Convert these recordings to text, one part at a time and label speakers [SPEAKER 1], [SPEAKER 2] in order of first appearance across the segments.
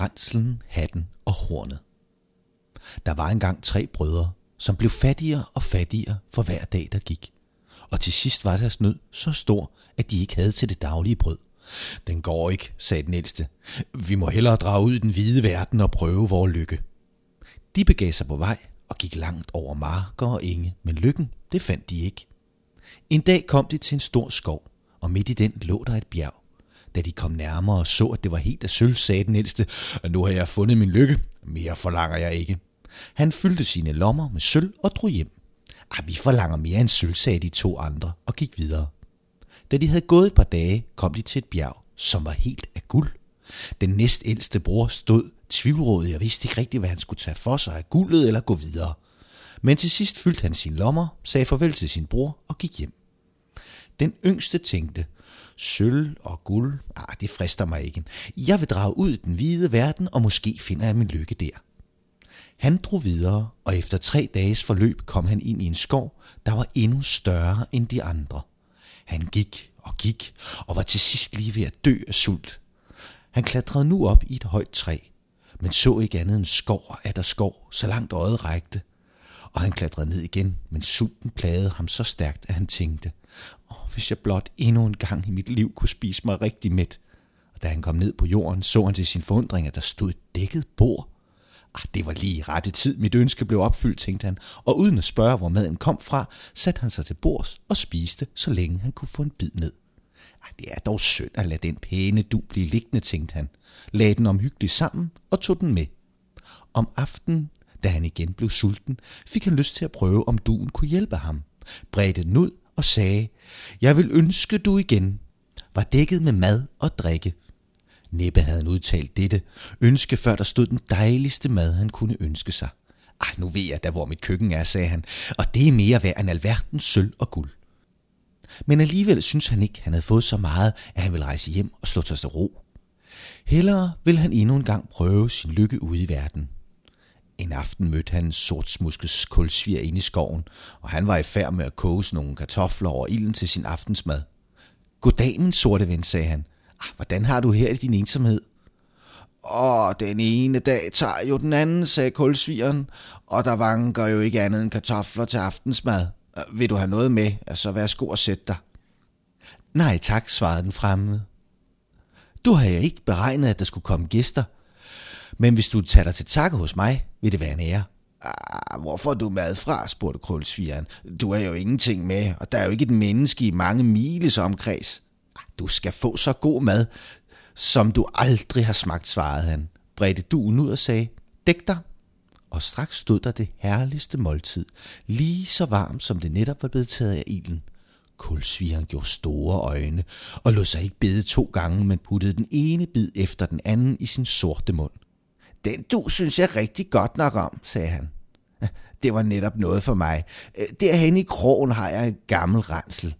[SPEAKER 1] Ranselen, Hatten og Hornet. Der var engang tre brødre, som blev fattigere og fattigere for hver dag, der gik. Og til sidst var deres nød så stor, at de ikke havde til det daglige brød. Den går ikke, sagde den ældste. Vi må hellere drage ud i den hvide verden og prøve vores lykke. De begav sig på vej og gik langt over marker og enge, men lykken, det fandt de ikke. En dag kom de til en stor skov, og midt i den lå der et bjerg. Da de kom nærmere og så, at det var helt af sølv, sagde den ældste, og nu har jeg fundet min lykke. Mere forlanger jeg ikke. Han fyldte sine lommer med sølv og drog hjem. Ah, vi forlanger mere end sølv, sagde de to andre og gik videre. Da de havde gået et par dage, kom de til et bjerg, som var helt af guld. Den næstældste bror stod tvivlrådig og vidste ikke rigtigt, hvad han skulle tage for sig af guldet eller gå videre. Men til sidst fyldte han sine lommer, sagde farvel til sin bror og gik hjem. Den yngste tænkte, sølv og guld, ah, det frister mig ikke. Jeg vil drage ud i den hvide verden, og måske finder jeg min lykke der. Han drog videre, og efter tre dages forløb kom han ind i en skov, der var endnu større end de andre. Han gik og gik, og var til sidst lige ved at dø af sult. Han klatrede nu op i et højt træ, men så ikke andet end skov og der skov, så langt øjet rækte. Og han klatrede ned igen, men sulten plagede ham så stærkt, at han tænkte, Åh, hvis jeg blot endnu en gang i mit liv kunne spise mig rigtig mæt. Og da han kom ned på jorden, så han til sin forundring, at der stod et dækket bord. Ah, det var lige i rette tid, mit ønske blev opfyldt, tænkte han, og uden at spørge, hvor maden kom fra, satte han sig til bords og spiste, så længe han kunne få en bid ned. Ah, det er dog synd at lade den pæne du blive liggende, tænkte han, lagde den omhyggeligt sammen og tog den med. Om aftenen, da han igen blev sulten, fik han lyst til at prøve, om duen kunne hjælpe ham. Bredte den ud og sagde, Jeg vil ønske du igen, var dækket med mad og drikke. Næppe havde han udtalt dette ønske, før der stod den dejligste mad, han kunne ønske sig. Ah, nu ved jeg da, hvor mit køkken er, sagde han, og det er mere værd end alverdens sølv og guld. Men alligevel synes han ikke, han havde fået så meget, at han ville rejse hjem og slå sig til ro. Hellere vil han endnu en gang prøve sin lykke ude i verden. En aften mødte han en sortsmuskes kulsvier inde i skoven, og han var i færd med at koge nogle kartofler over ilden til sin aftensmad. Goddag, min sorte ven, sagde han. Ah, hvordan har du her i din ensomhed? Åh, den ene dag tager jo den anden, sagde kulsvigeren, og der vanker jo ikke andet end kartofler til aftensmad. Vil du have noget med, så værsgo og sæt dig. Nej tak, svarede den fremmede. Du har jeg ikke beregnet, at der skulle komme gæster. Men hvis du tager dig til takke hos mig, vil det være en ære. Ah, hvorfor er du mad fra, spurgte krølsfigeren. Du er jo ingenting med, og der er jo ikke et menneske i mange miles omkreds. Ah, du skal få så god mad, som du aldrig har smagt, svarede han. Bredte duen ud og sagde, dæk dig. Og straks stod der det herligste måltid, lige så varmt som det netop var blevet taget af ilden. Kulsvigeren gjorde store øjne og lod sig ikke bede to gange, men puttede den ene bid efter den anden i sin sorte mund. Den du synes jeg rigtig godt nok om, sagde han. Det var netop noget for mig. Øh, Derhen i krogen har jeg en gammel rensel.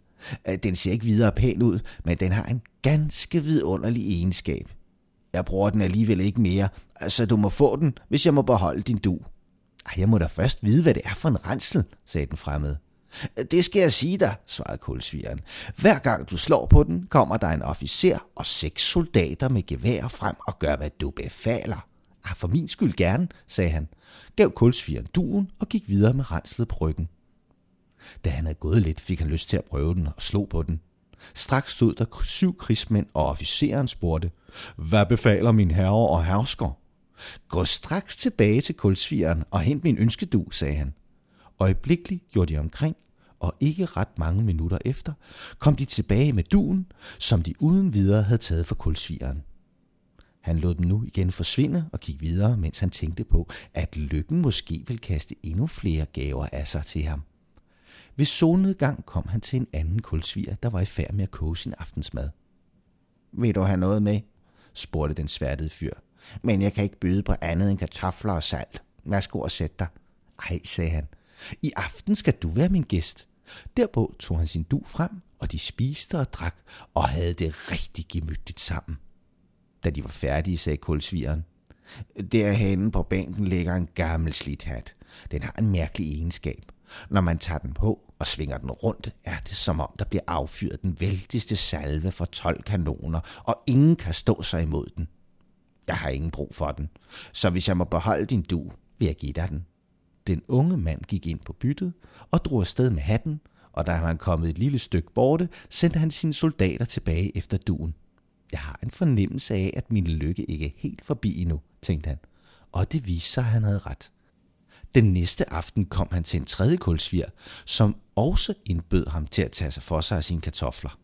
[SPEAKER 1] Øh, den ser ikke videre pæn ud, men den har en ganske vidunderlig egenskab. Jeg bruger den alligevel ikke mere, så du må få den, hvis jeg må beholde din du. Jeg må da først vide, hvad det er for en rensel, sagde den fremmede. Øh, det skal jeg sige dig, svarede kulsvigeren. Hver gang du slår på den, kommer der en officer og seks soldater med gevær frem og gør, hvad du befaler. Ah, for min skyld gerne, sagde han, gav kulsvigeren duen og gik videre med renslet på ryggen. Da han havde gået lidt, fik han lyst til at prøve den og slå på den. Straks stod der syv krigsmænd, og officeren spurgte, Hvad befaler min herre og hersker? Gå straks tilbage til kulsvigeren og hent min ønskedu, sagde han. Øjeblikkeligt gjorde de omkring, og ikke ret mange minutter efter kom de tilbage med duen, som de uden videre havde taget fra kulsvigeren. Han lod dem nu igen forsvinde og gik videre, mens han tænkte på, at lykken måske vil kaste endnu flere gaver af sig til ham. Ved solnedgang kom han til en anden kulsviger, der var i færd med at koge sin aftensmad. Vil du have noget med? spurgte den sværtede fyr. Men jeg kan ikke byde på andet end kartofler og salt. Værsgo og sæt dig. Ej, sagde han. I aften skal du være min gæst. Derpå tog han sin du frem, og de spiste og drak og havde det rigtig gemyttigt sammen. Da de var færdige, sagde kulsvigeren. Derhenne på bænken ligger en gammel slidt hat. Den har en mærkelig egenskab. Når man tager den på og svinger den rundt, er det som om, der bliver affyret den vældigste salve for 12 kanoner, og ingen kan stå sig imod den. jeg har ingen brug for den. Så hvis jeg må beholde din du, vil jeg give dig den. Den unge mand gik ind på byttet og drog afsted med hatten, og da han var kommet et lille stykke borte, sendte han sine soldater tilbage efter duen. Jeg har en fornemmelse af, at min lykke ikke er helt forbi endnu, tænkte han. Og det viste sig, at han havde ret. Den næste aften kom han til en tredje kulsvir, som også indbød ham til at tage sig for sig af sine kartofler.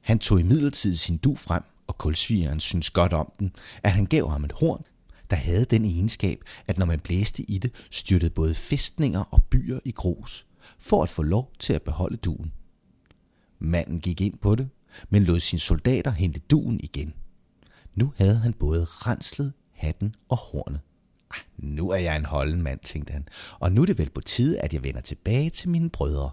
[SPEAKER 1] Han tog imidlertid sin du frem, og kulsvigeren syntes godt om den, at han gav ham et horn, der havde den egenskab, at når man blæste i det, styrtede både fæstninger og byer i grus, for at få lov til at beholde duen. Manden gik ind på det, men lod sine soldater hente duen igen. Nu havde han både renslet, hatten og hornet. Ah, nu er jeg en holden mand, tænkte han, og nu er det vel på tide, at jeg vender tilbage til mine brødre.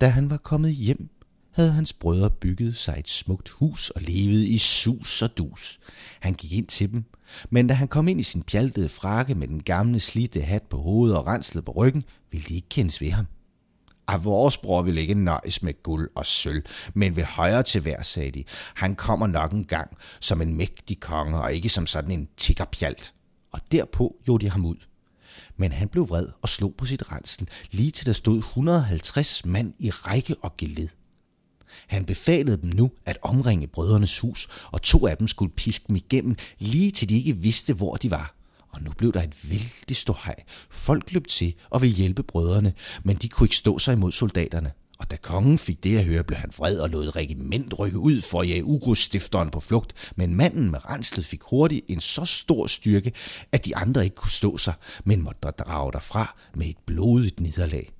[SPEAKER 1] Da han var kommet hjem, havde hans brødre bygget sig et smukt hus og levede i sus og dus. Han gik ind til dem, men da han kom ind i sin pjaltede frakke med den gamle slidte hat på hovedet og renslet på ryggen, ville de ikke kendes ved ham at vores bror vil ikke nøjes med guld og sølv, men vil højere til hver, sagde de. Han kommer nok en gang som en mægtig konge, og ikke som sådan en tiggerpjalt. Og derpå gjorde de ham ud. Men han blev vred og slog på sit rensel, lige til der stod 150 mand i række og geled. Han befalede dem nu at omringe brødrenes hus, og to af dem skulle piske dem igennem, lige til de ikke vidste, hvor de var. Og nu blev der et vældig ståhej. Folk løb til og ville hjælpe brødrene, men de kunne ikke stå sig imod soldaterne. Og da kongen fik det at høre, blev han vred og lod et regiment rykke ud for at jage ugrusstifteren på flugt. Men manden med renslet fik hurtigt en så stor styrke, at de andre ikke kunne stå sig, men måtte drage derfra med et blodigt nederlag.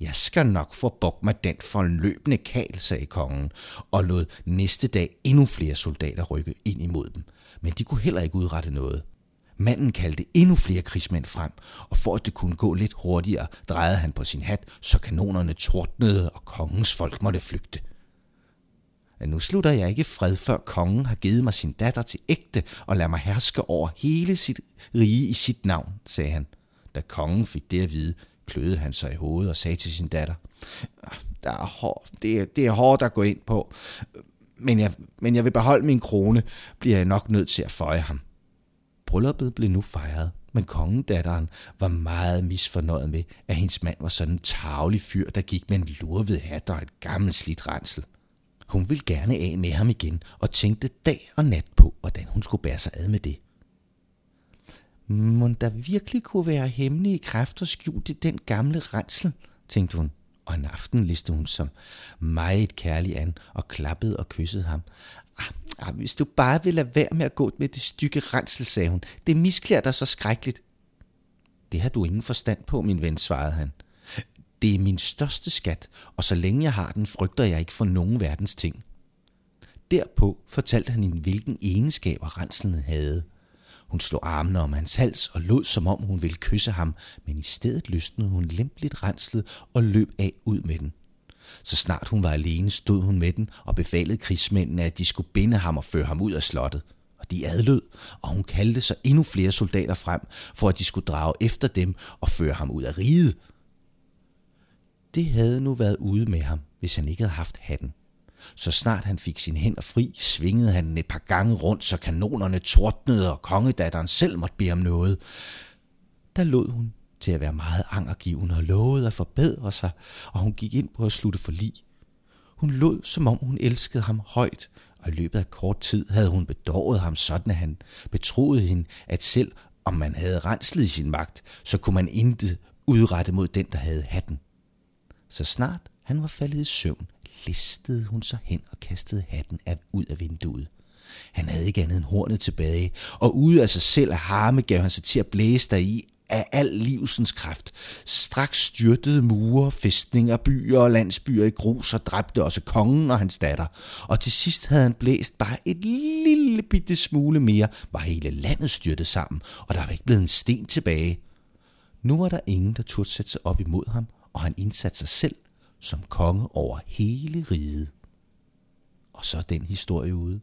[SPEAKER 1] Jeg skal nok få bukt med den forløbende kal, sagde kongen, og lod næste dag endnu flere soldater rykke ind imod dem. Men de kunne heller ikke udrette noget. Manden kaldte endnu flere krigsmænd frem, og for at det kunne gå lidt hurtigere, drejede han på sin hat, så kanonerne tordnede, og kongens folk måtte flygte. Men nu slutter jeg ikke fred, før kongen har givet mig sin datter til ægte og lader mig herske over hele sit rige i sit navn, sagde han. Da kongen fik det at vide, kløede han sig i hovedet og sagde til sin datter, ah, der er hår, det, er, det er hårdt at gå ind på, men jeg, men jeg vil beholde min krone, bliver jeg nok nødt til at føje ham. Brylluppet blev nu fejret, men kongedatteren var meget misfornøjet med, at hendes mand var sådan en tavlig fyr, der gik med en lurved hat og et gammelt slidt rensel. Hun ville gerne af med ham igen og tænkte dag og nat på, hvordan hun skulle bære sig ad med det. Må der virkelig kunne være hemmelige kræfter skjult i den gamle rensel, tænkte hun. Og en aften liste hun som meget kærlig an og klappede og kyssede ham. Ah, ah, hvis du bare vil lade være med at gå med det stykke rensel, sagde hun. Det misklæder dig så skrækkeligt. Det har du ingen forstand på, min ven, svarede han. Det er min største skat, og så længe jeg har den, frygter jeg ikke for nogen verdens ting. Derpå fortalte han hende, hvilken egenskaber renslen havde. Hun slog armene om hans hals og lod, som om hun ville kysse ham, men i stedet løsnede hun lempeligt renslet og løb af ud med den. Så snart hun var alene, stod hun med den og befalede krigsmændene, at de skulle binde ham og føre ham ud af slottet. Og de adlød, og hun kaldte så endnu flere soldater frem, for at de skulle drage efter dem og føre ham ud af riget. Det havde nu været ude med ham, hvis han ikke havde haft hatten. Så snart han fik sin hænder fri, svingede han et par gange rundt, så kanonerne tordnede, og kongedatteren selv måtte bede om noget. Der lod hun til at være meget angergivende og lovede at forbedre sig, og hun gik ind på at slutte for lig. Hun lod, som om hun elskede ham højt, og i løbet af kort tid havde hun bedåret ham sådan, at han betroede hende, at selv om man havde renslet i sin magt, så kunne man intet udrette mod den, der havde hatten. Så snart han var faldet i søvn, listede hun sig hen og kastede hatten af, ud af vinduet. Han havde ikke andet end hornet tilbage, og ude af sig selv af harme gav han sig til at blæse der i af al livsens kraft. Straks styrtede mure, fæstninger, byer og landsbyer i grus og dræbte også kongen og hans datter. Og til sidst havde han blæst bare et lille bitte smule mere, var hele landet styrtet sammen, og der var ikke blevet en sten tilbage. Nu var der ingen, der turde sætte sig op imod ham, og han indsatte sig selv som konge over hele riget. Og så er den historie ude.